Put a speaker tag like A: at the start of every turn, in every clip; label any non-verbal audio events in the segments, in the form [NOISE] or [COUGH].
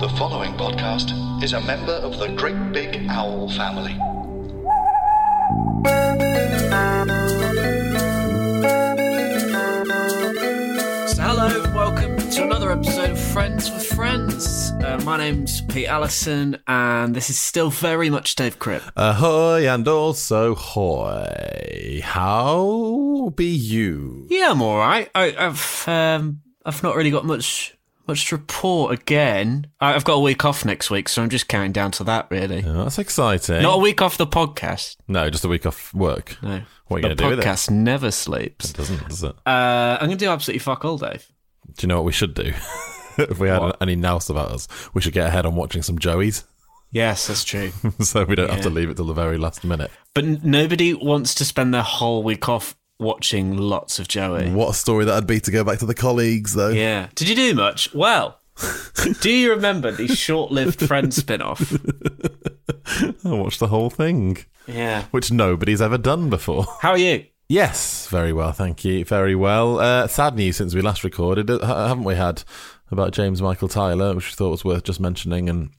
A: The following podcast is a member of the Great Big Owl family.
B: So hello, and welcome to another episode of Friends with Friends. Uh, my name's Pete Allison, and this is still very much Dave Cripp.
C: Ahoy and also hoy. How be you?
B: Yeah, I'm all right. I, I've um, I've not really got much to report again. I, I've got a week off next week, so I'm just counting down to that. Really,
C: Oh, that's exciting.
B: not a week off the podcast.
C: no, just a week off work.
B: No,
C: What are you
B: the
C: going to do with it?
B: podcast never sleeps.
C: It doesn't, does it?
B: Uh, I'm going to do absolutely fuck all, Dave.
C: Do you know what we should do? [LAUGHS] if we had
B: What?
C: any nous about us, we should get ahead on watching some Joey's
B: Yes, that's true. [LAUGHS]
C: so we don't have to
B: Yeah.
C: leave it till the very last minute.
B: but n- nobody wants to spend their whole week off watching lots of Joey.
C: What a story that'd be to go back to the colleagues, though.
B: Yeah. Did you do much? Well, [LAUGHS] do you remember the short-lived Friends spin-off? [LAUGHS]
C: I watched the whole thing,
B: Yeah.
C: which nobody's ever done before.
B: How are you?
C: Yes, very well, thank you. Very well. Uh, sad news since we last recorded, uh, haven't we had about James Michael Tyler, which we thought was worth just mentioning and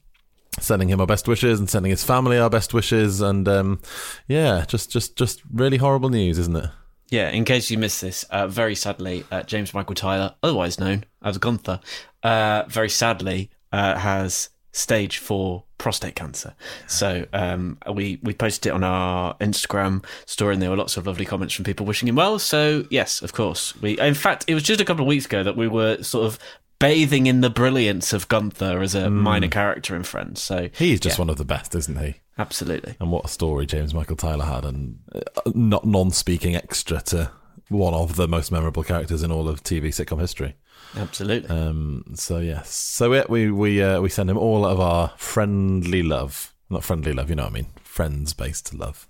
C: sending him our best wishes and sending his family our best wishes and um, yeah, just just just really horrible news, isn't it?
B: Yeah, in case you missed this, uh, very sadly, uh, James Michael Tyler, otherwise known as Gunther, uh, very sadly uh, has stage four prostate cancer. So um, we we posted it on our Instagram story, and there were lots of lovely comments from people wishing him well. So yes, of course, we. In fact, it was just a couple of weeks ago that we were sort of bathing in the brilliance of Gunther as a minor character in Friends. So
C: He's just
B: yeah,
C: one of the best, isn't he?
B: absolutely.
C: And what a story James Michael Tyler had, and uh, not non-speaking extra to one of the most memorable characters in all of TV sitcom history.
B: Absolutely.
C: Um, so yes, so yeah, we we uh, we send him all of our friendly love, not friendly love, you know what I mean, friends based love.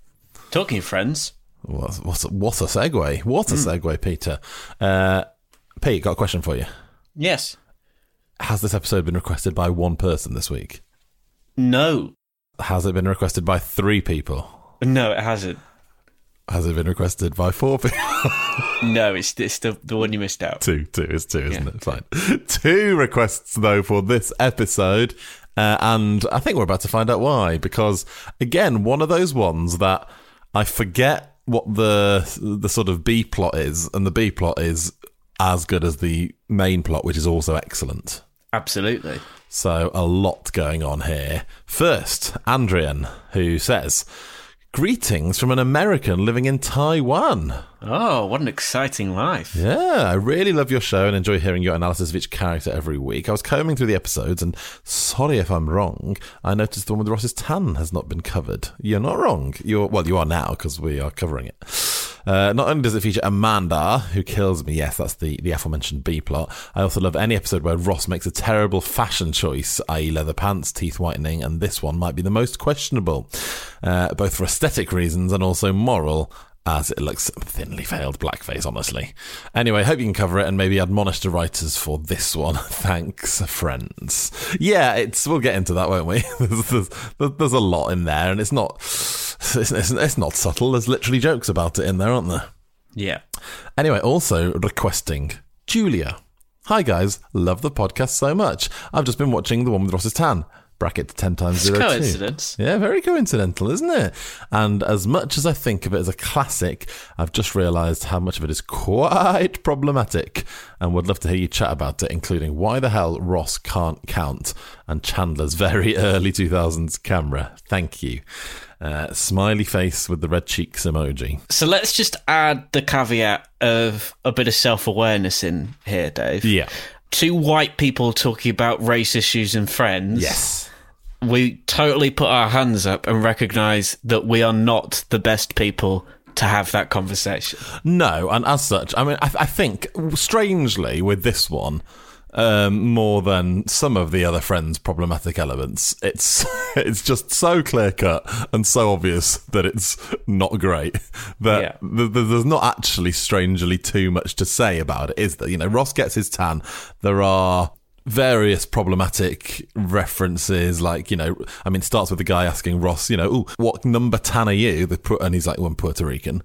B: Talking friends,
C: What what a, what a segue! What a
B: Hmm.
C: segue, Peter. Uh, Pete, got a question for you.
B: Yes,
C: Has this episode been requested by one person this week?
B: no,
C: Has it been requested by three people?
B: no, it hasn't.
C: Has it been requested by four people? [LAUGHS]
B: No, it's it's the the one you missed out.
C: two, two is two, isn't
B: Yeah.
C: it? Fine. two requests though for this episode, uh, and I think we're about to find out why. Because again, one of those ones that I forget what the the sort of B plot is, and the B plot is as good as the main plot, which is also excellent.
B: Absolutely.
C: So a lot going on here. First, Andrian, who says. Greetings from an American living in Taiwan.
B: Oh, what an exciting life!
C: Yeah, I really love your show and enjoy hearing your analysis of each character every week. I was combing through the episodes and sorry if I'm wrong, I noticed the one with Ross's tan has not been covered. You're not wrong. You're well, you are now because we are covering it. Uh, not only does it feature Amanda, who kills me, yes, that's the, the aforementioned B plot. I also love any episode where Ross makes a terrible fashion choice, i.e., leather pants, teeth whitening, and this one might be the most questionable, uh, both for aesthetic reasons and also moral as it looks thinly veiled blackface, honestly. Anyway, hope you can cover it and maybe admonish the writers for this one. [LAUGHS] Thanks, friends. Yeah, it's we'll get into that, won't we? [LAUGHS] there's, there's, there's a lot in there, and it's not it's, it's, it's not subtle. There's literally jokes about it in there, aren't there?
B: Yeah.
C: Anyway, also requesting Julia. Hi guys, love the podcast so much. I've just been watching the one with Ross's tan. Bracket 10 times
B: It's
C: 0 two.
B: coincidence.
C: Yeah, very coincidental, isn't it? And as much as I think of it as a classic, I've just realised how much of it is quite [LAUGHS] problematic and would love to hear you chat about it, including why the hell Ross can't count and Chandler's very [LAUGHS] early 2000s camera. Thank you. Uh, smiley face with the red cheeks emoji.
B: So let's just add the caveat of a bit of self awareness in here, Dave.
C: Yeah.
B: Two white people talking about race issues and friends.
C: Yes.
B: We totally put our hands up and recognise that we are not the best people to have that conversation.
C: No, and as such, I mean, I, I think strangely with this one, um, more than some of the other friends' problematic elements, it's [LAUGHS] it's just so clear cut and so obvious that it's not great that
B: Yeah.
C: th- th- there's not actually strangely too much to say about it. Is that you know Ross gets his tan. There are various problematic references like you know i mean it starts with the guy asking ross you know Ooh, what number 10 are you and he's like one puerto rican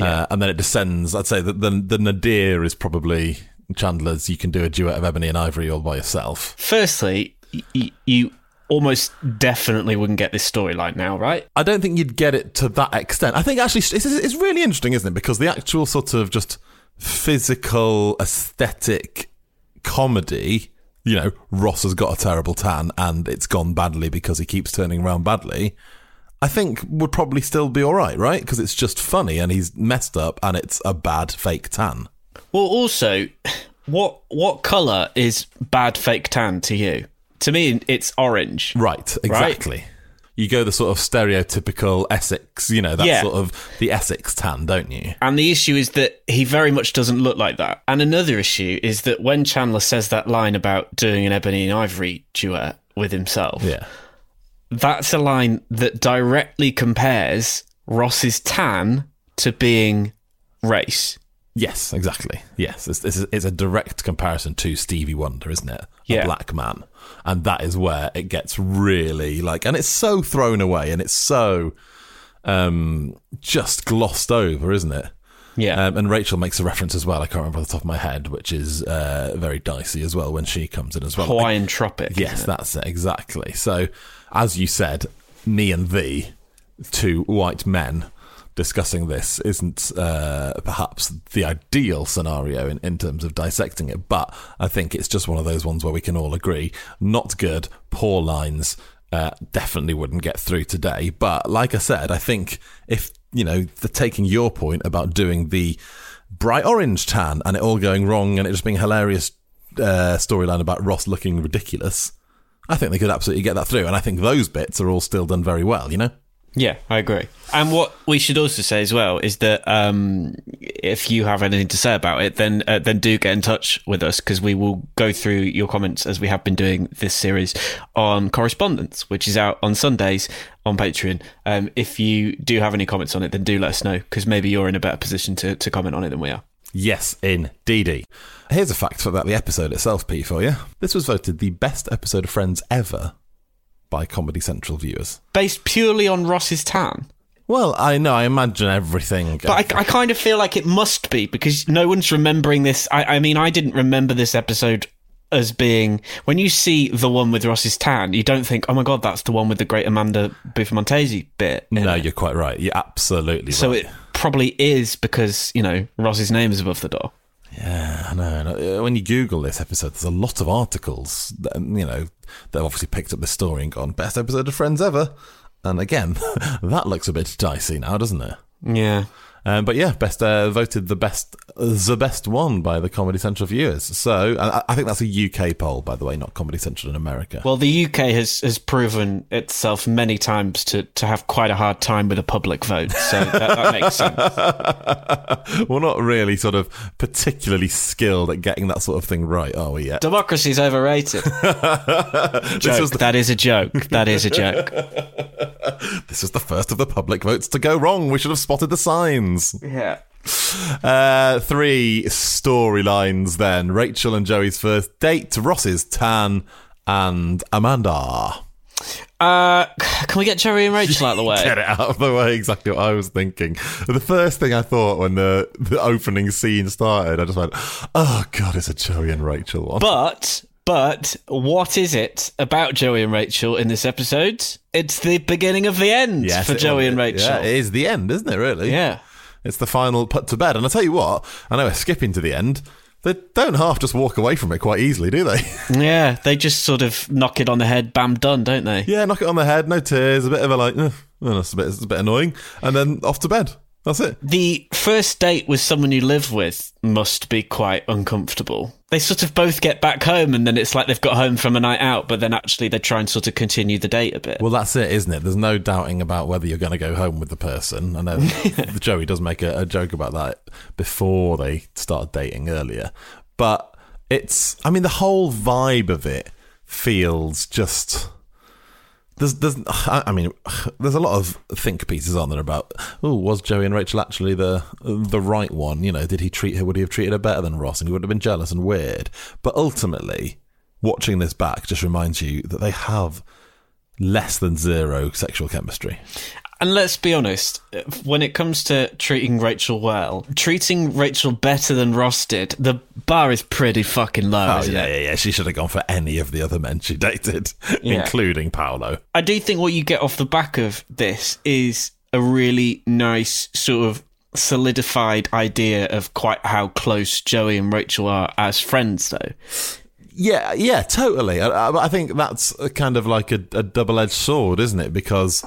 C: uh, and then it descends i'd say that the, the nadir is probably chandler's you can do a duet of ebony and ivory all by yourself
B: Firstly, y- you almost definitely wouldn't get this storyline now, right?
C: I don't think you'd get it to that extent. I think actually it's, it's really interesting, isn't it? Because the actual sort of just physical aesthetic comedy, you know, Ross has got a terrible tan and it's gone badly because he keeps turning around badly. I think would probably still be all right, right? Because it's just funny and he's messed up and it's a bad fake tan.
B: Well, also, what what color is bad fake tan to you? To me, it's orange.
C: Right, exactly. You go the sort of stereotypical Essex, you know, that
B: Yeah.
C: sort of the Essex tan, don't you?
B: And the issue is that he very much doesn't look like that. And another issue is that when Chandler says that line about doing an Ebony and Ivory duet with himself,
C: Yeah.
B: that's a line that directly compares Ross's tan to being race.
C: Yes, exactly. Yes, it's, it's, it's a direct comparison to Stevie Wonder, isn't it? A
B: Yeah.
C: black man. And that is where it gets really like, and it's so thrown away and it's so um, just glossed over, isn't it?
B: Yeah.
C: Um, and Rachel makes a reference as well. I can't remember off the top of my head, which is uh, very dicey as well when she comes in as well.
B: Hawaiian Tropic.
C: Yes,
B: it?
C: that's it, exactly. So, as you said, me and thee, two white men discussing this, isn't uh, perhaps the ideal scenario in, in terms of dissecting it, but I think it's just one of those ones where we can all agree not good, poor lines. Uh, definitely wouldn't get through today. But like I said, I think if, you know, the taking your point about doing the bright orange tan and it all going wrong and it just being hilarious uh, storyline about Ross looking ridiculous, I think they could absolutely get that through. And I think those bits are all still done very well, you know?
B: Yeah, I agree. And what we should also say as well is that um, if you have anything to say about it, then uh, then do get in touch with us because we will go through your comments as we have been doing this series on correspondence, which is out on Sundays on Patreon. Um, if you do have any comments on it, then do let us know because maybe you're in a better position to, to comment on it than we are.
C: Yes, indeed. Here's a fact about the episode itself, P, for you. This was voted the best episode of Friends ever by Comedy Central viewers.
B: Based purely on Ross's tan.
C: Well, I know, I imagine everything.
B: But I, I kind of feel like it must be because no one's remembering this. I, I mean, I didn't remember this episode as being when you see the one with Ross's tan, you don't think, "Oh my god, that's the one with the great Amanda Buffamonteezi bit."
C: no,
B: it.
C: you're quite right. You're absolutely
B: so
C: right.
B: it probably is because you know Ross's name is above the door.
C: Yeah, I know. Uh, When you Google this episode, there's a lot of articles that, you know, that have obviously picked up this story and gone, best episode of Friends ever. And again, [LAUGHS] that looks a bit dicey now, doesn't it?
B: Yeah.
C: Um, but yeah, best uh, voted the best, the best one by the Comedy Central viewers. So I, I think that's a UK poll, by the way, not Comedy Central in America.
B: Well, the UK has has proven itself many times to to have quite a hard time with a public vote, so that, that makes [LAUGHS] sense.
C: We're not really sort of particularly skilled at getting that sort of thing right, are we yet?
B: Democracy's overrated. [LAUGHS] Joke.
C: the,
B: That is a joke. That is a joke. [LAUGHS]
C: this was the first of the public votes to go wrong. We should have spotted the signs.
B: Yeah.
C: Uh, three storylines then. Rachel and Joey's first date, Ross's tan, and Amanda.
B: Uh, can we get Joey and Rachel out of the [LAUGHS] way?
C: Get it out of the way, exactly what I was thinking. The first thing I thought when the, the opening scene started, I just went, oh god, it's a Joey and Rachel one.
B: But But what is it about Joey and Rachel in this episode? It's the beginning of the end for
C: it-
B: Joey and Rachel.
C: Yeah, it is the end, isn't it? Really?
B: Yeah.
C: It's the final put to bed. And I tell you what, I know we're skipping to the end. They don't half just walk away from it quite easily, do they? [LAUGHS]
B: Yeah, they just sort of knock it on the head, bam, done, don't they?
C: yeah, knock it on the head, no tears, a bit of a like, "Ugh, well, that's a bit, it's a bit annoying, and then off to bed. That's it.
B: The first date with someone you live with must be quite uncomfortable. They sort of both get back home and then it's like they've got home from a night out, but then actually they try and sort of continue the date a bit.
C: Well, that's it, isn't it? There's no doubting about whether you're going to go home with the person. I know [LAUGHS] Joey does make a, a joke about that before they started dating earlier, but it's. I mean, the whole vibe of it feels just. There's, there's, I mean, there's a lot of think pieces on there about, oh, was Joey and Rachel actually the the right one? You know, did he treat her? Would he have treated her better than Ross? And he would have been jealous and weird. But ultimately, watching this back just reminds you that they have less than zero sexual chemistry.
B: And let's be honest, when it comes to treating Rachel well, treating Rachel better than Ross did, the bar is pretty fucking low,
C: Oh yeah,
B: it?
C: yeah, yeah. She should have gone for any of the other men she dated, [LAUGHS]
B: Yeah.
C: including Paolo.
B: I do think what you get off the back of this is a really nice sort of solidified idea of quite how close Joey and Rachel are as friends, though.
C: Yeah, yeah, totally. I, I think that's a kind of like a, a double-edged sword, isn't it? Because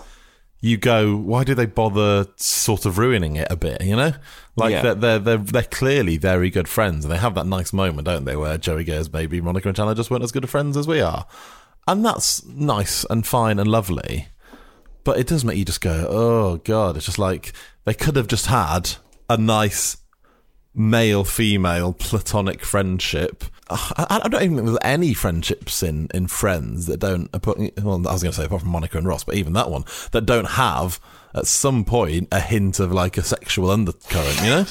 C: you go, why do they bother sort of ruining it a bit? You know, like
B: Yeah.
C: they're, they're they're they're clearly very good friends, and they have that nice moment, don't they, where Joey goes, maybe Monica and Chandler just weren't as good of friends as we are, and that's nice and fine and lovely. But it does make you just go, oh god, it's just like they could have just had a nice male female platonic friendship. I, I don't even think there's any friendships in, in Friends that don't. Well, I was going to say apart from Monica and Ross, but even that one that don't have at some point a hint of like a sexual undercurrent. You know?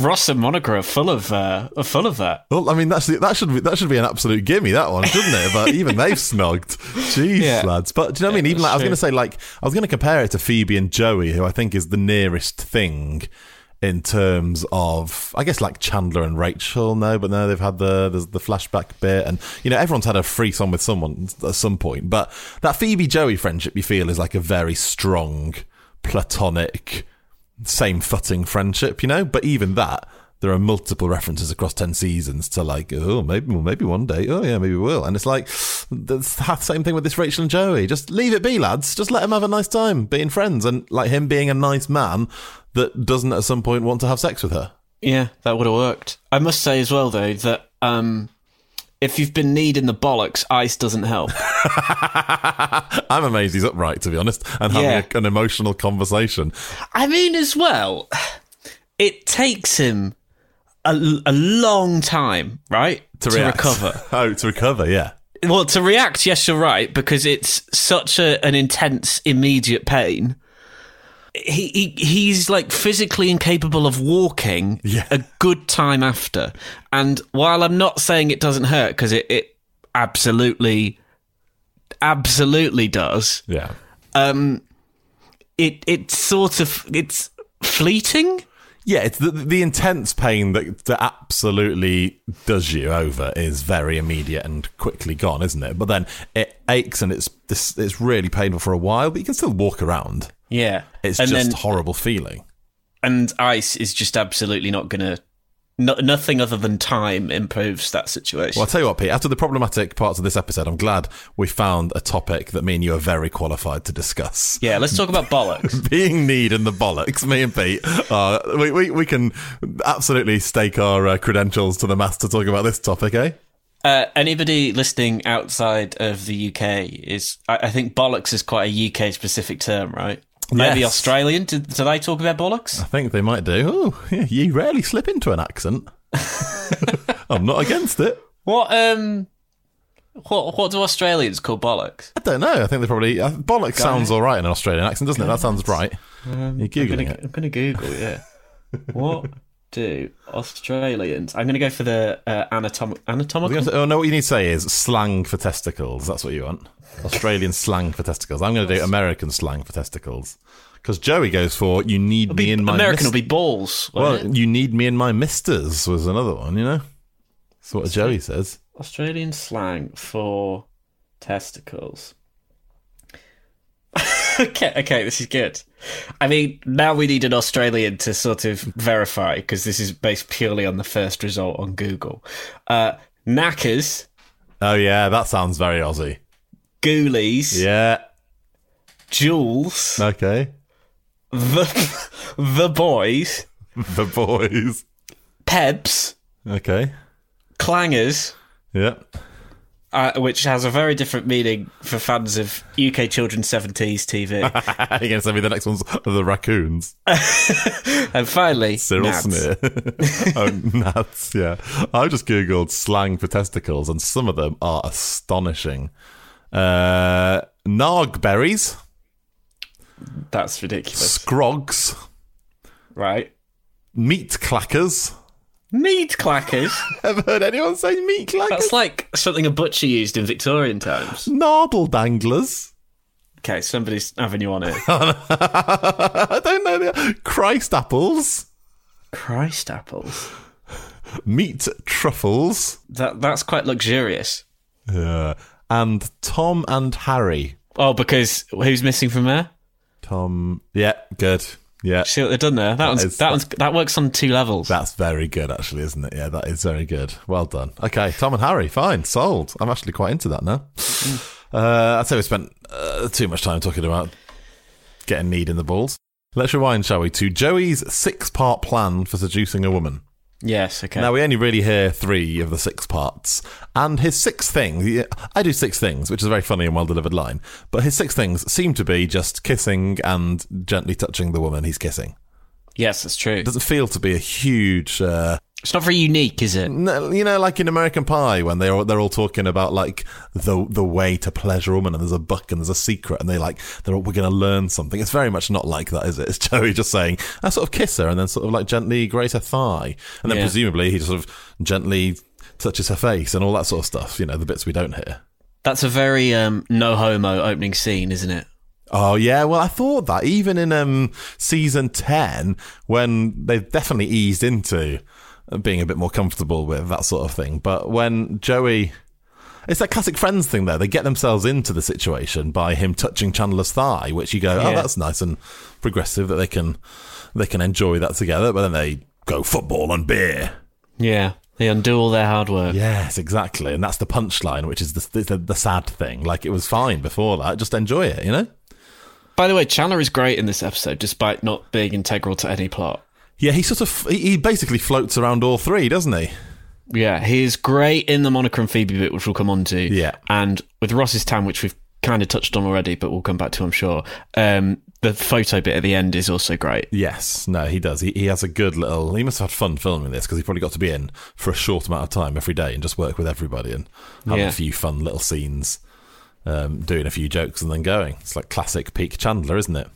C: [LAUGHS]
B: Ross and Monica are full of uh, are full of that.
C: well, I mean that's that should be that should be an absolute gimme that one, shouldn't it? But even [LAUGHS] they've snogged. Jeez,
B: Yeah.
C: lads. But do you know what I mean? Even like, I was going to say like I was going to compare it to Phoebe and Joey, who I think is the nearest thing in terms of I guess like Chandler and Rachel. No, but no, they've had the the flashback bit, and you know everyone's had a threesome with someone at some point. But that Phoebe Joey friendship, you feel, is like a very strong platonic same footing friendship, you know. But even that, there are multiple references across ten seasons to like, oh, maybe, well, maybe one day, oh yeah, maybe we will. And it's like the same thing with this Rachel and Joey. Just leave it be, lads. Just let them have a nice time being friends, and like him being a nice man that doesn't at some point want to have sex with her.
B: Yeah, that would have worked. I must say as well though that um, if you've been kneed in the bollocks, ice doesn't help. [LAUGHS]
C: I'm amazed he's upright, to be honest, and having
B: Yeah.
C: a, an emotional conversation.
B: I mean, as well, it takes him a, a long time, right,
C: To, react.
B: recover. [LAUGHS]
C: oh, to recover, yeah.
B: Well, to react, yes, you're right, because it's such a, an intense, immediate pain. He, he he's like physically incapable of walking
C: Yeah.
B: a good time after. And while I'm not saying it doesn't hurt, because it, it absolutely, absolutely does.
C: Yeah.
B: Um, it it sort of it's fleeting.
C: Yeah, it's the, the intense pain that, that absolutely does you over is very immediate and quickly gone, isn't it? But then it aches and it's this it's really painful for a while, but you can still walk around.
B: Yeah,
C: It's
B: and
C: just
B: then,
C: horrible feeling.
B: and ice is just absolutely not gonna. No, nothing other than time improves that situation.
C: Well, I'll tell you what, Pete, after the problematic parts of this episode, I'm glad we found a topic that me and you are very qualified to discuss.
B: Yeah, let's talk about bollocks. [LAUGHS]
C: Being kneed and the bollocks, me and Pete, uh, we, we, we can absolutely stake our uh, credentials to the mast to talk about this topic, eh?
B: Uh, anybody listening outside of the UK is, I, I think bollocks is quite a UK specific term, right? Maybe
C: Yes.
B: Australian. Do, do they talk about bollocks?
C: I think they might do. Oh, yeah, you rarely slip into an accent. [LAUGHS] I'm not against it.
B: What um, what what do Australians call bollocks?
C: I don't know. I think they probably uh, bollocks sounds all right in an Australian accent, doesn't it? That sounds right. You're
B: I'm gonna,
C: it.
B: I'm gonna Google, yeah. [LAUGHS] what do Australians? I'm gonna go for the uh, anatom- anatomical.
C: say, oh no, what you need to say is slang for testicles. That's what you want. Australian [LAUGHS] slang for testicles. I'm going to do American slang for testicles because Joey goes for "you need me in my
B: American will be balls.
C: well, you need me in my misters was another one. You know, That's what Joey says.
B: Australian slang for testicles. [LAUGHS] okay, okay, this is good. I mean, now we need an Australian to sort of verify because this is based purely on the first result on Google. Uh, knackers,
C: Oh yeah, that sounds very Aussie.
B: ghoulies,
C: Yeah.
B: jewels,
C: Okay.
B: the the boys,
C: The boys.
B: pebs,
C: Okay.
B: clangers,
C: Yeah.
B: Uh, which has a very different meaning for fans of UK children's 70s TV. [LAUGHS]
C: You're going to send me the next ones the raccoons. [LAUGHS]
B: and finally,
C: Cyril
B: nads.
C: Sneer. [LAUGHS] oh, nuts, yeah. I just Googled slang for testicles, and some of them are astonishing. Uh, Nargberries,
B: That's ridiculous,
C: scrogs,
B: right?
C: meat clackers.
B: Meat clackers. [LAUGHS]
C: Ever heard anyone say meat clackers?
B: That's like something a butcher used in Victorian times.
C: Nardle danglers.
B: Okay, somebody's having you on it. [LAUGHS]
C: I don't know. The- Christ apples.
B: Christ apples.
C: Meat truffles.
B: That that's quite luxurious.
C: Yeah. And Tom and Harry.
B: Oh, because who's missing from there?
C: Tom. Yeah, good. Yeah.
B: See what they've done there? That, one's
C: is-
B: that one's that works on two levels.
C: That's very good, actually, isn't it? Yeah, that is very good. Well done. Okay, Tom and Harry, fine, sold. I'm actually quite into that now. Uh, I'd say we spent uh, too much time talking about getting kneed in the balls. Let's rewind, shall we, to Joey's six part plan for seducing a woman.
B: Yes, okay.
C: Now, we only really hear three of the six parts. And his six things, I do six things, which is a very funny and well delivered line, but his six things seem to be just kissing and gently touching the woman he's kissing.
B: yes, that's true.
C: It doesn't feel to be a huge. Uh,
B: It's not very unique, is it?
C: No, you know, like in American Pie, when they're they're all talking about like the the way to pleasure a woman, and there's a book and there's a secret, and they like they're all, we're going to learn something. It's very much not like that, is it? It's [LAUGHS] Joey just saying, I sort of kiss her, and then sort of like gently graze her thigh, and then
B: Yeah.
C: presumably he sort of gently touches her face and all that sort of stuff. You know, the bits we don't hear.
B: That's a very um, no homo opening scene, isn't it?
C: Oh yeah, well I thought that even in um season ten when they've definitely eased into being a bit more comfortable with that sort of thing, but when Joey. It's that classic friends thing, though. They get themselves into the situation by him touching Chandler's thigh, which you go, "Oh, that's nice and progressive that they can they can enjoy that together." But then they go football and beer.
B: Yeah. They undo all their hard work.
C: Yes, exactly, and that's the punchline, which is the, the the sad thing. Like it was fine before that, just enjoy it, you know.
B: By the way, Chandler is great in this episode, despite not being integral to any plot.
C: Yeah, he sort of he basically floats around all three, doesn't he?
B: Yeah, he is great in the Monica and Phoebe bit, which we'll come on to.
C: Yeah.
B: And with Ross's Town, which we've kind of touched on already, but we'll come back to, I'm sure. Um, the photo bit at the end is also great.
C: Yes, no, he does. He, he has a good little. He must have had fun filming this because he probably got to be in for a short amount of time every day and just work with everybody and have
B: Yeah.
C: a few fun little scenes, um, doing a few jokes and then going. It's like classic peak Chandler, isn't it?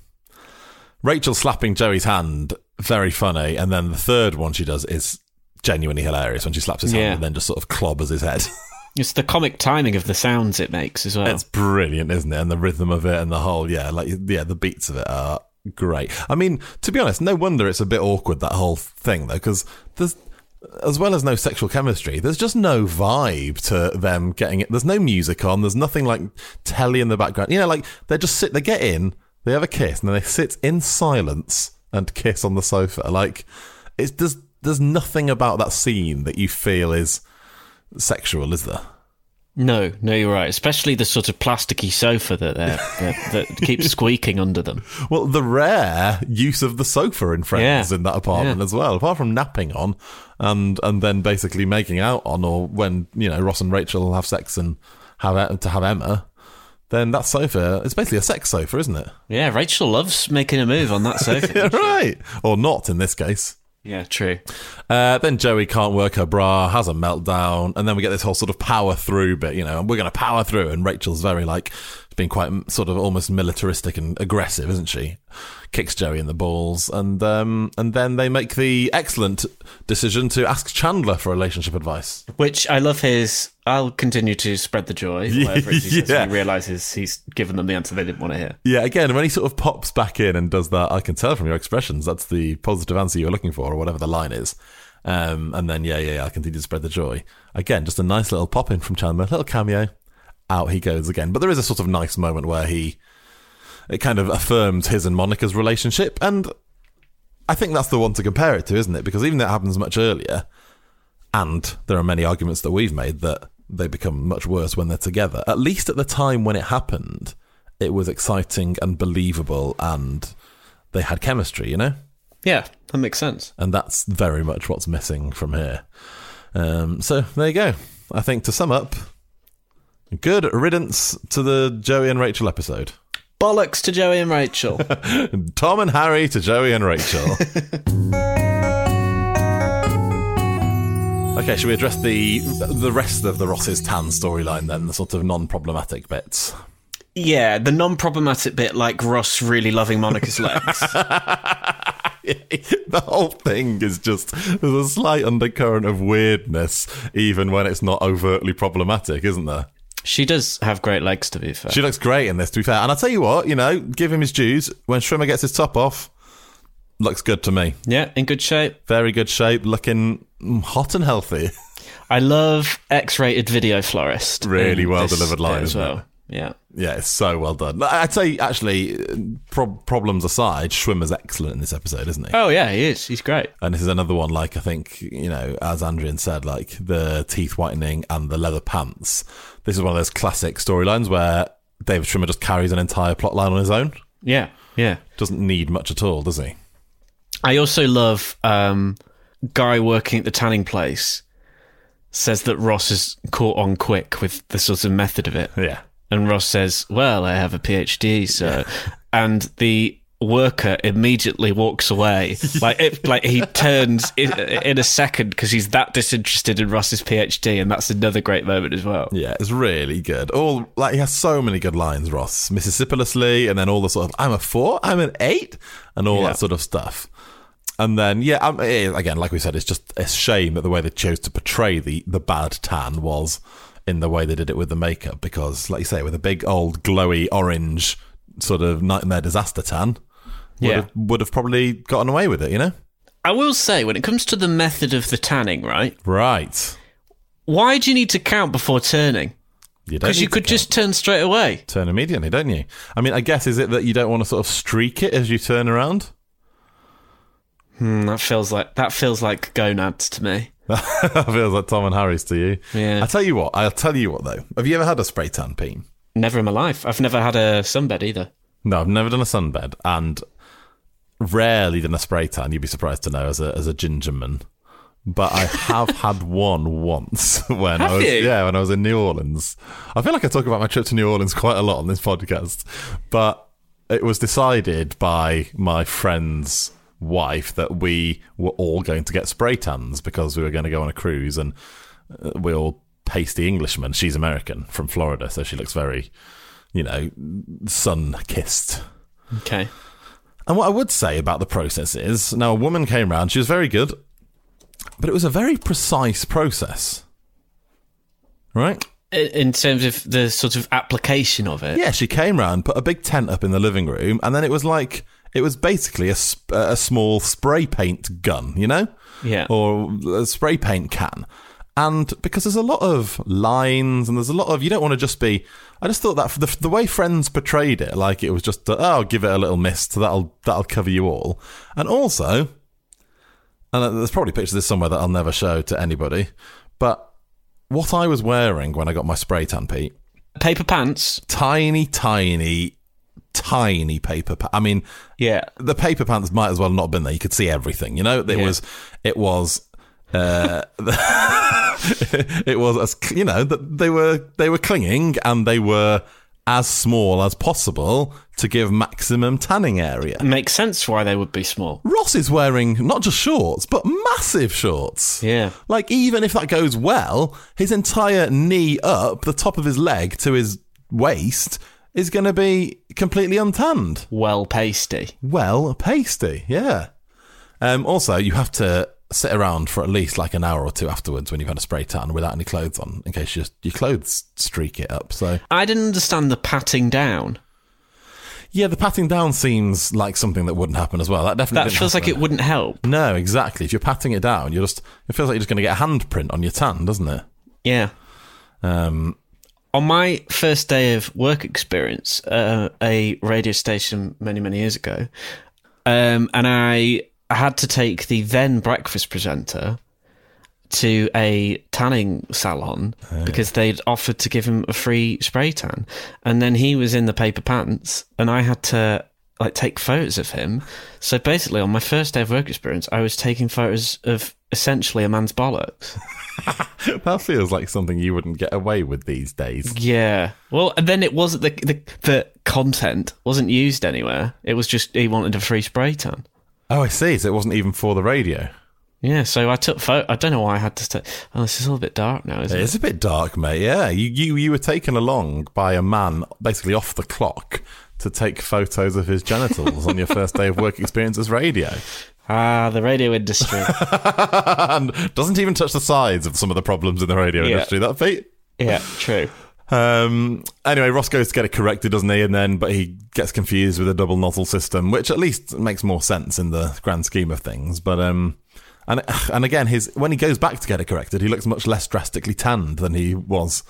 C: Rachel slapping Joey's hand, very funny, and then the third one she does is genuinely hilarious when she slaps his
B: Yeah.
C: hand and then just sort of clobbers his head. [LAUGHS]
B: It's the comic timing of the sounds it makes as well.
C: It's brilliant, isn't it? And the rhythm of it and the whole, yeah, like yeah, the beats of it are great. I mean, to be honest, no wonder it's a bit awkward that whole thing though, because there's as well as no sexual chemistry, there's just no vibe to them getting it. There's no music on. There's nothing like telly in the background. You know, like they just sit, they get in, they have a kiss, and then they sit in silence and kiss on the sofa. Like it's there's there's nothing about that scene that you feel is sexual, is there?
B: no, no, you're right. Especially the sort of plasticky sofa that they're, [LAUGHS] that, that keeps squeaking under them.
C: Well, the rare use of the sofa in Friends
B: Yeah.
C: in that apartment
B: Yeah.
C: as well, apart from napping on and and then basically making out on, or when you know Ross and Rachel have sex and have to have Emma, then that sofa is basically a sex sofa, isn't it?
B: Yeah, Rachel loves making a move on that [LAUGHS] sofa.
C: Right, or not in this case.
B: yeah, true.
C: Uh, then Joey can't work her bra, has a meltdown, and then we get this whole sort of power through bit, you know, and we're going to power through. And Rachel's very like, being quite sort of almost militaristic and aggressive, isn't she? Kicks Joey in the balls, and um, and then they make the excellent decision to ask Chandler for relationship advice.
B: Which I love his. I'll continue to spread the joy. [LAUGHS] Whatever it is he,
C: Yeah.
B: he realizes he's given them the answer they didn't want to hear.
C: Yeah, again, when he sort of pops back in and does that, I can tell from your expressions that's the positive answer you're looking for, or whatever the line is. Um, and then, yeah, yeah, yeah, I continue to spread the joy. Again, just a nice little pop in from Chandler, little cameo. Out he goes again. But there is a sort of nice moment where he, it kind of affirms his and Monica's relationship. And I think that's the one to compare it to, isn't it? Because even though it happens much earlier, and there are many arguments that we've made that they become much worse when they're together, at least at the time when it happened, it was exciting and believable and they had chemistry, you know?
B: Yeah, that makes sense.
C: And that's very much what's missing from here. Um, so there you go. I think to sum up, good riddance to the Joey and Rachel episode.
B: Bollocks to Joey and Rachel. [LAUGHS]
C: Tom and Harry to Joey and Rachel. [LAUGHS] okay, should we address the the rest of the Ross's tan storyline then, the sort of non-problematic bits?
B: yeah, the non-problematic bit, like Ross really loving Monica's legs. [LAUGHS]
C: the whole thing is just there's a slight undercurrent of weirdness, even when it's not overtly problematic, isn't there?
B: She does have great legs, to be fair.
C: She looks great in this, to be fair. And I'll tell you what, you know, give him his dues. When Schwimmer gets his top off, looks good to me.
B: yeah, in good shape.
C: Very good shape, looking hot and healthy.
B: I love X-rated video florist.
C: Really well delivered line,
B: as well. Yeah.
C: Yeah, it's so well done. I'd say, actually, pro- problems aside, Schwimmer's excellent in this episode, isn't he?
B: Oh yeah, he is. He's great.
C: And this is another one, like I think, you know, as Andrian said, like the teeth whitening and the leather pants. This is one of those classic storylines where David Schwimmer just carries an entire plot line on his own.
B: Yeah, yeah.
C: Doesn't need much at all, does he?
B: I also love um, guy working at the tanning place says that Ross is caught on quick with the sort of method of it.
C: Yeah.
B: And Ross says, "Well, I have a PhD, so." And the worker immediately walks away, [LAUGHS] like it, like he turns in, in a second because he's that disinterested in Ross's PhD, and that's another great moment as well.
C: Yeah, it's really good. All like he has so many good lines, Ross. Mississippilously, and then all the sort of I'm a four, I'm an eight, and all
B: Yeah.
C: that sort of stuff. And then yeah, um, again, like we said, it's just a shame that the way they chose to portray the the bad tan was in the way they did it with the makeup, because like you say, with a big old glowy orange sort of nightmare disaster tan, would
B: Yeah.
C: have, would have probably gotten away with it, you know?
B: I will say, when it comes to the method of the tanning, right?
C: Right.
B: Why do you need to count before turning?
C: You
B: Because you
C: to
B: could
C: count.
B: just turn straight away.
C: turn immediately, don't you? I mean, I guess is it that you don't want to sort of streak it as you turn around?
B: Hmm, that feels like that feels like gonads to me. [LAUGHS]
C: that feels like Tom and Harry's to you.
B: Yeah.
C: I tell you what. I'll tell you what though. Have you ever had a spray tan peen?
B: Never in my life. I've never had a sunbed either.
C: No, I've never done a sunbed, and rarely done a spray tan. You'd be surprised to know as a as a gingerman. But I have [LAUGHS] had one once [LAUGHS] when I was
B: you?
C: yeah when I was in New Orleans. I feel like I talk about my trip to New Orleans quite a lot on this podcast, but it was decided by my friend's wife that we were all going to get spray tans because we were going to go on a cruise and uh, we're all pasty Englishmen. She's American from Florida, so she looks very, you know, sun kissed.
B: Okay.
C: And what I would say about the process is now a woman came round, she was very good, but it was a very precise process. Right?
B: In- In terms of the sort of application of it.
C: Yeah, she came round, put a big tent up in the living room, and then it was like it was basically a, sp- a small spray paint gun, you know?
B: Yeah.
C: Or a spray paint can. And because there's a lot of lines and there's a lot of, you don't want to just be. I just thought that the, the way Friends portrayed it, like it was just, uh, oh, give it a little mist, that'll that'll cover you all. And also, and there's probably pictures of this somewhere that I'll never show to anybody, but what I was wearing when I got my spray tan, Pete,
B: Paper pants.
C: tiny, tiny, tiny paper. Pa- I mean,
B: Yeah.
C: the paper pants might as well not have been there. You could see everything. You know, it
B: Yeah.
C: was, it was, uh, [LAUGHS] it was as you know that they were they were clinging and they were as small as possible to give maximum tanning area.
B: Makes sense why they would be small.
C: Ross is wearing not just shorts, but massive shorts.
B: Yeah.
C: Like, even if that goes well, his entire knee up, the top of his leg to his waist, is going to be completely untanned.
B: Well pasty.
C: Well, pasty, yeah. Um, also, you have to sit around for at least like an hour or two afterwards when you've had a spray tan without any clothes on, in case your, your clothes streak it up. So,
B: I didn't understand the patting down.
C: Yeah, the patting down seems like something that wouldn't happen as well. That definitely
B: That feels like it wouldn't help.
C: No, exactly. If you're patting it down, you're just it feels like you're just going to get a handprint on your tan, doesn't it?
B: Yeah.
C: Um,
B: On my first day of work experience, uh, a radio station many, many years ago, um, and I had to take the then breakfast presenter to a tanning salon because they'd offered to give him a free spray tan. And then he was in the paper pants, and I had to like take photos of him. So basically, on my first day of work experience, I was taking photos of essentially a man's bollocks. [LAUGHS]
C: that feels like something you wouldn't get away with these days.
B: Yeah. Well, and then it wasn't the, the the content wasn't used anywhere. It was just he wanted a free spray tan.
C: Oh, I see. So it wasn't even for the radio.
B: Yeah. So I took photo. I don't know why I had to. St- oh, this is a little bit dark now, isn't
C: It
B: it?
C: is a bit dark, mate. Yeah, you, you you were taken along by a man, basically off the clock, to take photos of his genitals on your first day of work experience as radio,
B: Ah, the radio industry. [LAUGHS]
C: and doesn't even touch the sides of some of the problems in the radio
B: Yeah.
C: industry. That feat.
B: yeah, true.
C: Um, anyway, Ross goes to get it corrected, doesn't he? And then, but he gets confused with a double nozzle system, which at least makes more sense in the grand scheme of things. But um, and [SIGHS] and again, his when he goes back to get it corrected, he looks much less drastically tanned than he was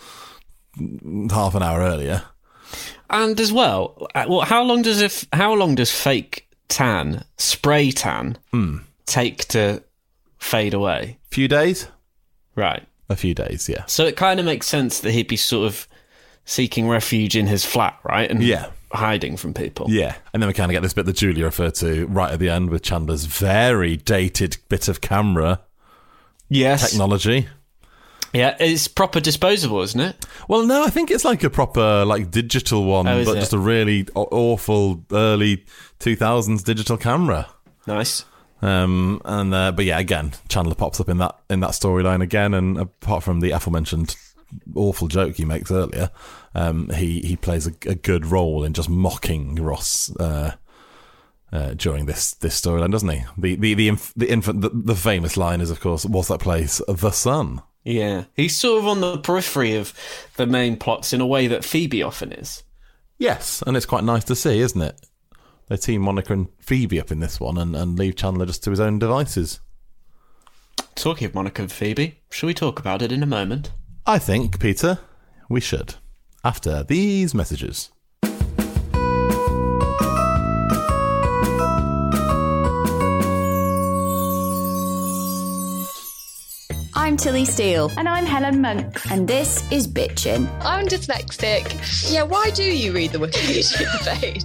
C: half an hour earlier.
B: And as well, uh, well, how long does if how long does fake tan spray tan take to fade away?
C: A few days,
B: Right.
C: a few days, yeah,
B: So it kind of makes sense that he'd be sort of seeking refuge in his flat, right? And
C: Yeah.
B: hiding from people.
C: yeah. And then we kind of get this bit that Julia referred to right at the end with Chandler's very dated bit of camera
B: Yes.
C: technology.
B: Yeah, it's proper disposable, isn't it?
C: Well, no, I think it's like a proper like digital one,
B: Oh,
C: but
B: it?
C: just a really awful early 2000s digital camera.
B: Nice.
C: Um, and uh, but yeah, again, Chandler pops up in that in that storyline again, and apart from the aforementioned awful joke he makes earlier, um, he he plays a, a good role in just mocking Ross. Uh, uh, during this this storyline, doesn't he? The the the inf- the infant the, the famous line is, of course, "What's that place? The Sun."
B: Yeah. He's sort of on the periphery of the main plots in a way that Phoebe often is.
C: Yes, and it's quite nice to see, isn't it? They team Monica and Phoebe up in this one, and, and leave Chandler just to his own devices.
B: Talking of Monica and Phoebe, shall we talk about it in a moment?
C: I think, Peter, we should. After these messages.
D: I'm Tilly Steele,
E: And I'm Helen Monks.
D: and this is Bitchin'.
F: I'm dyslexic. Yeah, why do you read the Wikipedia [LAUGHS] page?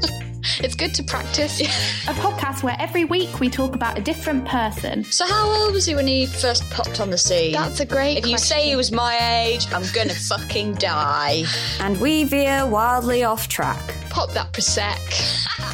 F: It's good to practice.
E: A podcast where every week we talk about a different person.
F: So, how old was he when he first popped on the scene? That's a great. If you say he was my age, I'm gonna fucking die.
D: And we veer wildly off track.
F: Pop that prosec.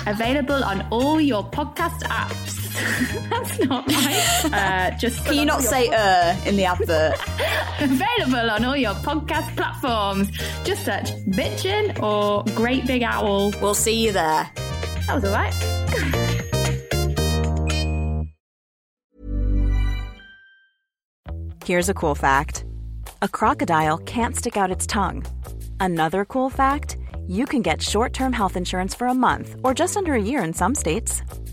E: Available on all your podcast apps. [LAUGHS] That's not right. Uh, just
D: Can you not say uh in the advert? [LAUGHS]
E: available on all your podcast platforms. Just search Bitchin' or Great Big Owl.
D: We'll see you there.
E: That was alright.
G: Here's a cool fact a crocodile can't stick out its tongue. Another cool fact you can get short term health insurance for a month or just under a year in some states.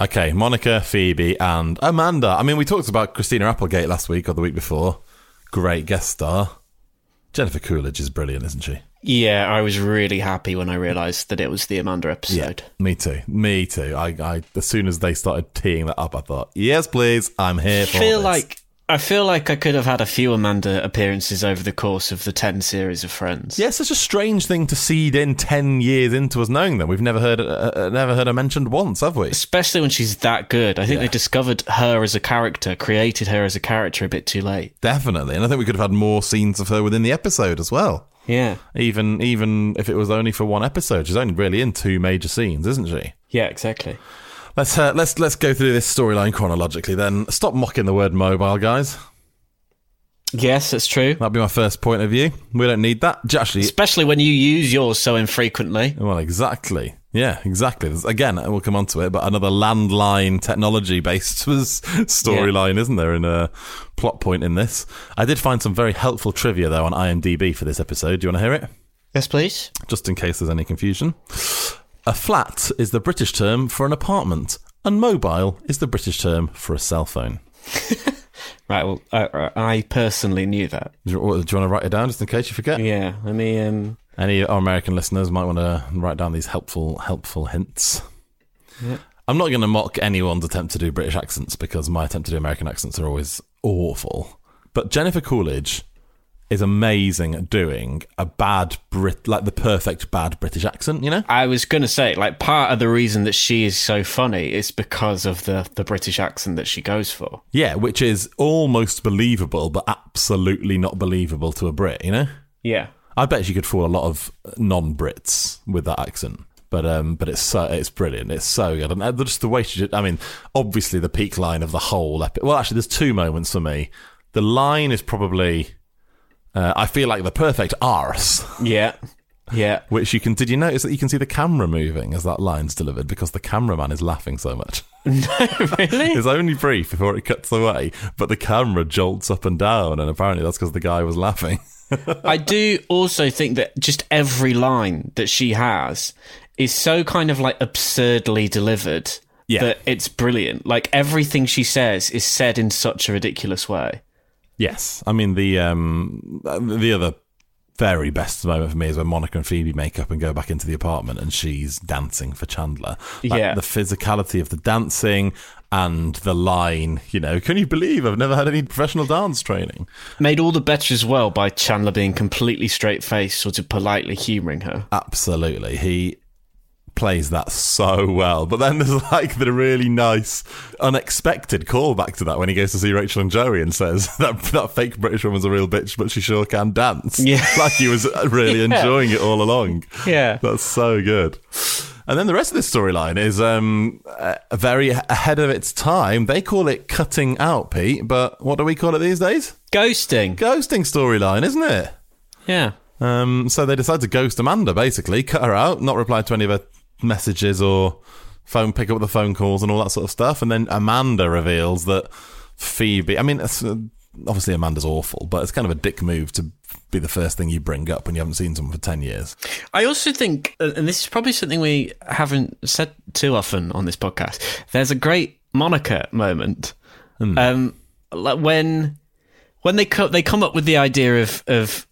C: Okay, Monica, Phoebe, and Amanda. I mean, we talked about Christina Applegate last week or the week before. Great guest star. Jennifer Coolidge is brilliant, isn't she?
B: Yeah, I was really happy when I realised that it was the Amanda episode.
C: Yeah, Me too. Me too. I, I as soon as they started teeing that up, I thought, yes, please, I'm here
B: I
C: for
B: feel
C: this.
B: like I feel like I could have had a few Amanda appearances over the course of the ten series of Friends.
C: Yeah, it's such a strange thing to seed in ten years into us knowing them. We've never heard, uh, uh, never heard her mentioned once, have we?
B: Especially when she's that good. I think they discovered her as a character, created her as a character a bit too late.
C: Definitely, and I think we could have had more scenes of her within the episode as well.
B: Yeah.
C: Even even if it was only for one episode, she's only really in two major scenes, isn't she?
B: Yeah, exactly.
C: Let's uh, let's let's go through this storyline chronologically. Then stop mocking the word mobile, guys.
B: Yes, it's true.
C: That'd be my first point of view. We don't need that. Actually,
B: Especially when you use yours so infrequently.
C: well, exactly. Yeah, exactly. Again, we'll come on to it, but another landline technology based was [LAUGHS] storyline, isn't there? In a plot point in this, I did find some very helpful trivia though on IMDb for this episode. Do you want to hear it?
B: Yes, please.
C: Just in case there's any confusion. A flat is the British term for an apartment, and mobile is the British term for a cell phone. [LAUGHS]
B: Right. Well, I, I personally knew that.
C: Do you, do you want to write it down just in case you forget?
B: Yeah. Let me. Um,
C: Any American listeners might want to write down these helpful helpful hints.
B: Yeah.
C: I'm not going to mock anyone's attempt to do British accents because my attempt to do American accents are always awful. But Jennifer Coolidge is amazing at doing a bad Brit, like the perfect bad British accent. You know,
B: I was going to say, like, part of the reason that she is so funny is because of the, the British accent that she goes for.
C: yeah, which is almost believable, but absolutely not believable to a Brit. You know,
B: Yeah.
C: I bet you could fool a lot of non-Brits with that accent. But um, but it's so it's brilliant. It's so good, and uh, just the way she did. I mean, obviously the peak line of the whole epic. Well, actually, there's two moments for me. The line is probably, uh, I feel like the perfect arse.
B: Yeah. Yeah. [LAUGHS]
C: Which you can. Did you notice that you can see the camera moving as that line's delivered because the cameraman is laughing so much. [LAUGHS]
B: no, really?
C: It's only brief before it cuts away, but the camera jolts up and down, and apparently that's because the guy was laughing. [LAUGHS]
B: I do also think that just every line that she has is so kind of like absurdly delivered
C: Yeah.
B: that it's brilliant. Like everything she says is said in such a ridiculous way.
C: Yes, I mean the um the other very best moment for me is when Monica and Phoebe make up and go back into the apartment and she's dancing for Chandler. Like,
B: Yeah.
C: the physicality of the dancing and the line. You know, can you believe I've never had any professional dance training?
B: Made all the better as well by Chandler being completely straight faced, sort of politely humouring her.
C: Absolutely, he plays that so well. But then there's [LAUGHS] like the really nice, unexpected callback to that when he goes to see Rachel and Joey and says [LAUGHS] that that fake British woman's a real bitch, but she sure can dance.
B: Yeah. [LAUGHS]
C: like he was really
B: Yeah.
C: enjoying it all along.
B: Yeah.
C: that's so good. And then the rest of this storyline is um, uh, very ahead of its time. They call it cutting out, Pete, but what do we call it these days?
B: Ghosting.
C: Ghosting storyline, isn't it?
B: Yeah.
C: Um, so they decide to ghost Amanda, basically, cut her out, not reply to any of her messages or phone, pick up the phone calls and all that sort of stuff. And then Amanda reveals that Phoebe, I mean, it's, uh, obviously Amanda's awful, but it's kind of a dick move to be the first thing you bring up when you haven't seen someone for 10 years.
B: I also think, uh, and this is probably something we haven't said too often on this podcast, there's a great Monica moment.
C: Hmm.
B: Um, like when when they co- they come up with the idea of of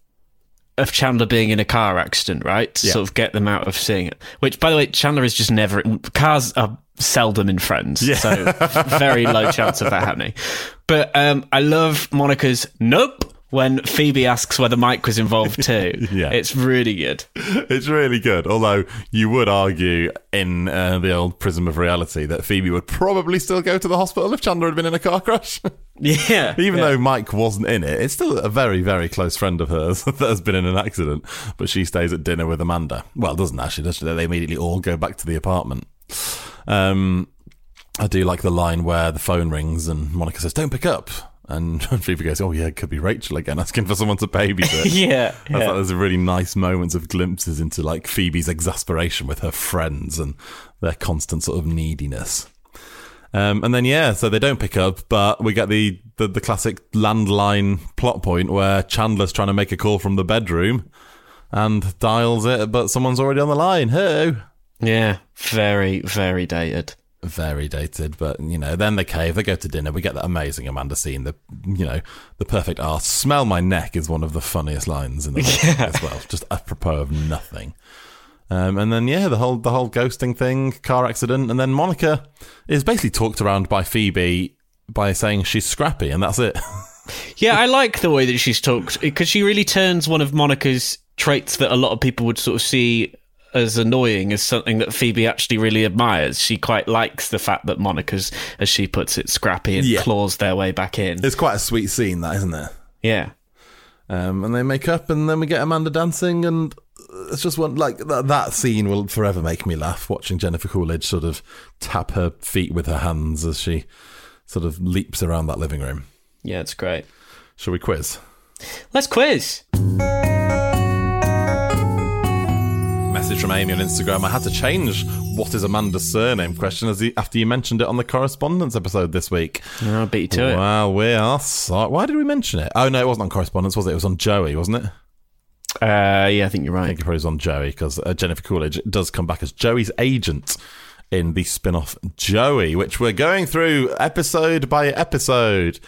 B: of Chandler being in a car accident, right? To
C: Yeah.
B: sort of get them out of seeing it. Which, by the way, Chandler is just never. Cars are seldom in Friends,
C: Yeah.
B: so very low chance of that happening. But um, I love Monica's nope when Phoebe asks whether Mike was involved [LAUGHS] too.
C: Yeah.
B: it's really good.
C: It's really good. Although you would argue in uh, the old prism of reality that Phoebe would probably still go to the hospital if Chandler had been in a car crash. [LAUGHS]
B: Yeah, [LAUGHS]
C: Even
B: yeah.
C: though Mike wasn't in it, it's still a very, very close friend of hers that has been in an accident. But she stays at dinner with Amanda. Well, doesn't actually, does she? They immediately all go back to the apartment. Um, I do like the line where the phone rings and Monica says, "Don't pick up." And [LAUGHS] Phoebe goes, "Oh yeah, it could be Rachel again, [LAUGHS] asking for someone to babysit." [LAUGHS]
B: Yeah,
C: I
B: yeah.
C: thought there's a really nice moments of glimpses into like Phoebe's exasperation with her friends and their constant sort of neediness. Um, and then yeah, so they don't pick up, but we get the, the the classic landline plot point where Chandler's trying to make a call from the bedroom and dials it, but someone's already on the line. Who?
B: Yeah, very, very dated.
C: Very dated, but you know, then the cave, they go to dinner, we get that amazing Amanda scene, the you know, the perfect arse. Smell my neck is one of the funniest lines in the thing [LAUGHS] as well. Just apropos of nothing. Um, and then yeah, the whole the whole ghosting thing, car accident, and then Monica is basically talked around by Phoebe by saying she's scrappy, and that's it. [LAUGHS]
B: Yeah, I like the way that she's talked because she really turns one of Monica's traits that a lot of people would sort of see as annoying as something that Phoebe actually really admires. She quite likes the fact that Monica's, as she puts it, scrappy and
C: Yeah.
B: claws their way back in.
C: It's quite a sweet scene, that isn't it?
B: Yeah.
C: Um, and they make up, and then we get Amanda dancing, and it's just one like that, that scene will forever make me laugh. Watching Jennifer Coolidge sort of tap her feet with her hands as she sort of leaps around that living room.
B: Yeah, it's great.
C: Shall we quiz?
B: Let's quiz.
C: Message from Amy on Instagram. I had to change what is Amanda's surname question as he, after you mentioned it on the correspondence episode this week.
B: I'll beat you to it.
C: Well, we are sorry. Why did we mention it? Oh no, it wasn't on correspondence, was it? It was on Joey, wasn't it?
B: Uh, yeah, I think you're right.
C: I think it probably was on Joey because uh, Jennifer Coolidge does come back as Joey's agent in the spin off Joey, which we're going through episode by episode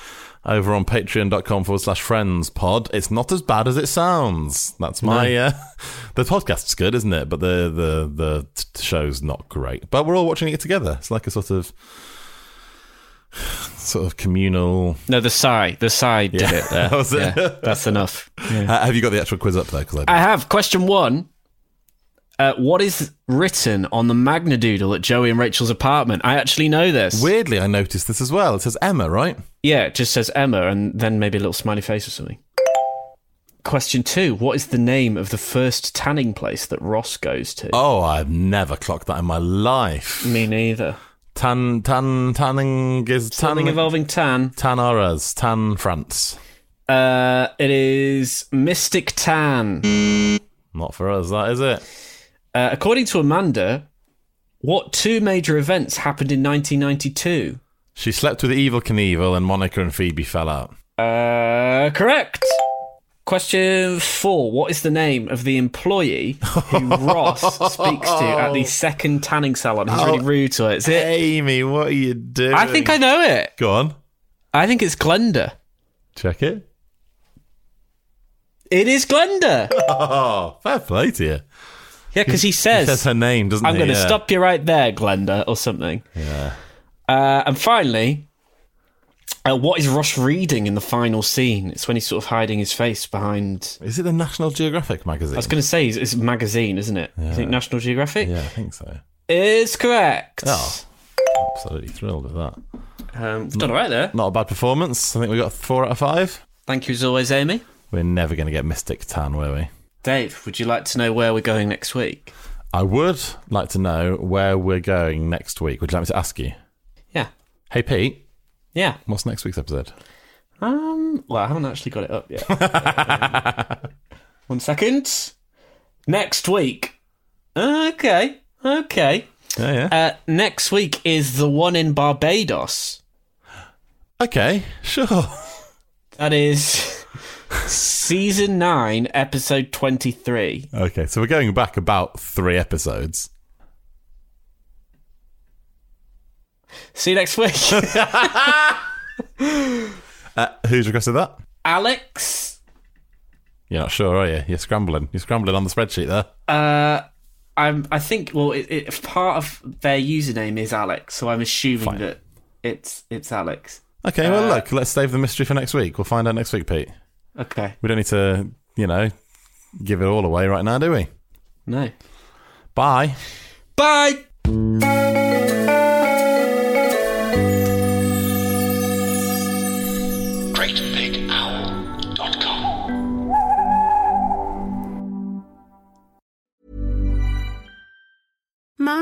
C: over on patreon.com forward slash friends pod. It's not as bad as it sounds. That's my.
B: No.
C: Uh, [LAUGHS] the podcast's good, isn't it? But the, the, the t- show's not great. But we're all watching it together. It's like a sort of. [SIGHS] Sort of communal.
B: No, the sigh. The sigh did
C: Yeah.
B: it there. [LAUGHS]
C: That.
B: Yeah, that's enough. [LAUGHS] Yeah.
C: Ha- have you got the actual quiz up there? Because I,
B: I have. Question one. Uh, what is written on the Magna Doodle at Joey and Rachel's apartment? I actually know this.
C: weirdly, I noticed this as well. It says Emma, right?
B: Yeah, it just says Emma and then maybe a little smiley face or something. Question two. What is the name of the first tanning place that Ross goes to?
C: Oh, I've never clocked that in my life.
B: Me neither.
C: Tan, tan, tanning is
B: Something
C: tan,
B: involving tan.
C: tan Auras, tan France.
B: Uh, it is Mystic Tan.
C: Not for us, that is it.
B: Uh, according to Amanda, what two major events happened in 1992?
C: She slept with Evil Knievel and Monica and Phoebe fell out.
B: Uh, correct. Question four. What is the name of the employee who [LAUGHS] Ross speaks to at the second tanning salon? He's really
C: Oh,
B: rude to her. Is it?
C: Amy, what are you doing?
B: I think I know it.
C: Go on,
B: I think it's Glenda.
C: check it.
B: It is Glenda. [LAUGHS]
C: Oh, fair play to you.
B: Yeah, because he says,
C: He says her name, doesn't he?
B: I'm going to
C: Yeah.
B: stop you right there, Glenda, or something.
C: Yeah.
B: Uh, and finally, uh, what is Ross reading in the final scene? It's when he's sort of hiding his face behind.
C: Is it the National Geographic magazine?
B: I was going to say, it's, it's a magazine, isn't it? You think National Geographic?
C: Yeah, I think so.
B: Is correct.
C: Oh, absolutely thrilled with that.
B: Um, we've done all right there.
C: Not a bad performance. I think we got four out of five.
B: Thank you as always, Amy.
C: We're never going to get Mystic Tan, were we?
B: Dave, would you like to know where we're going next week?
C: I would like to know where we're going next week. Would you like me to ask you?
B: Yeah.
C: Hey, Pete,
B: Yeah.
C: what's next week's episode?
B: Um. Well, I haven't actually got it up yet. [LAUGHS] One second. Next week. Okay. Okay.
C: Yeah, yeah.
B: Uh, next week is the one in Barbados.
C: Okay, sure.
B: That is season nine, episode twenty-three.
C: Okay, so we're going back about three episodes.
B: See you next week, [LAUGHS]
C: Uh, who's requested that?
B: Alex.
C: You're not sure, are you? You're scrambling. You're scrambling on the spreadsheet there.
B: Uh, I'm. I think. Well, it, it, part of their username is Alex, so I'm assuming
C: Fine.
B: that it's it's Alex.
C: Okay, well,
B: Uh,
C: look, let's save the mystery for next week. We'll find out next week, Pete.
B: Okay.
C: We don't need to, you know, give it all away right now, do we?
B: No.
C: Bye.
B: Bye.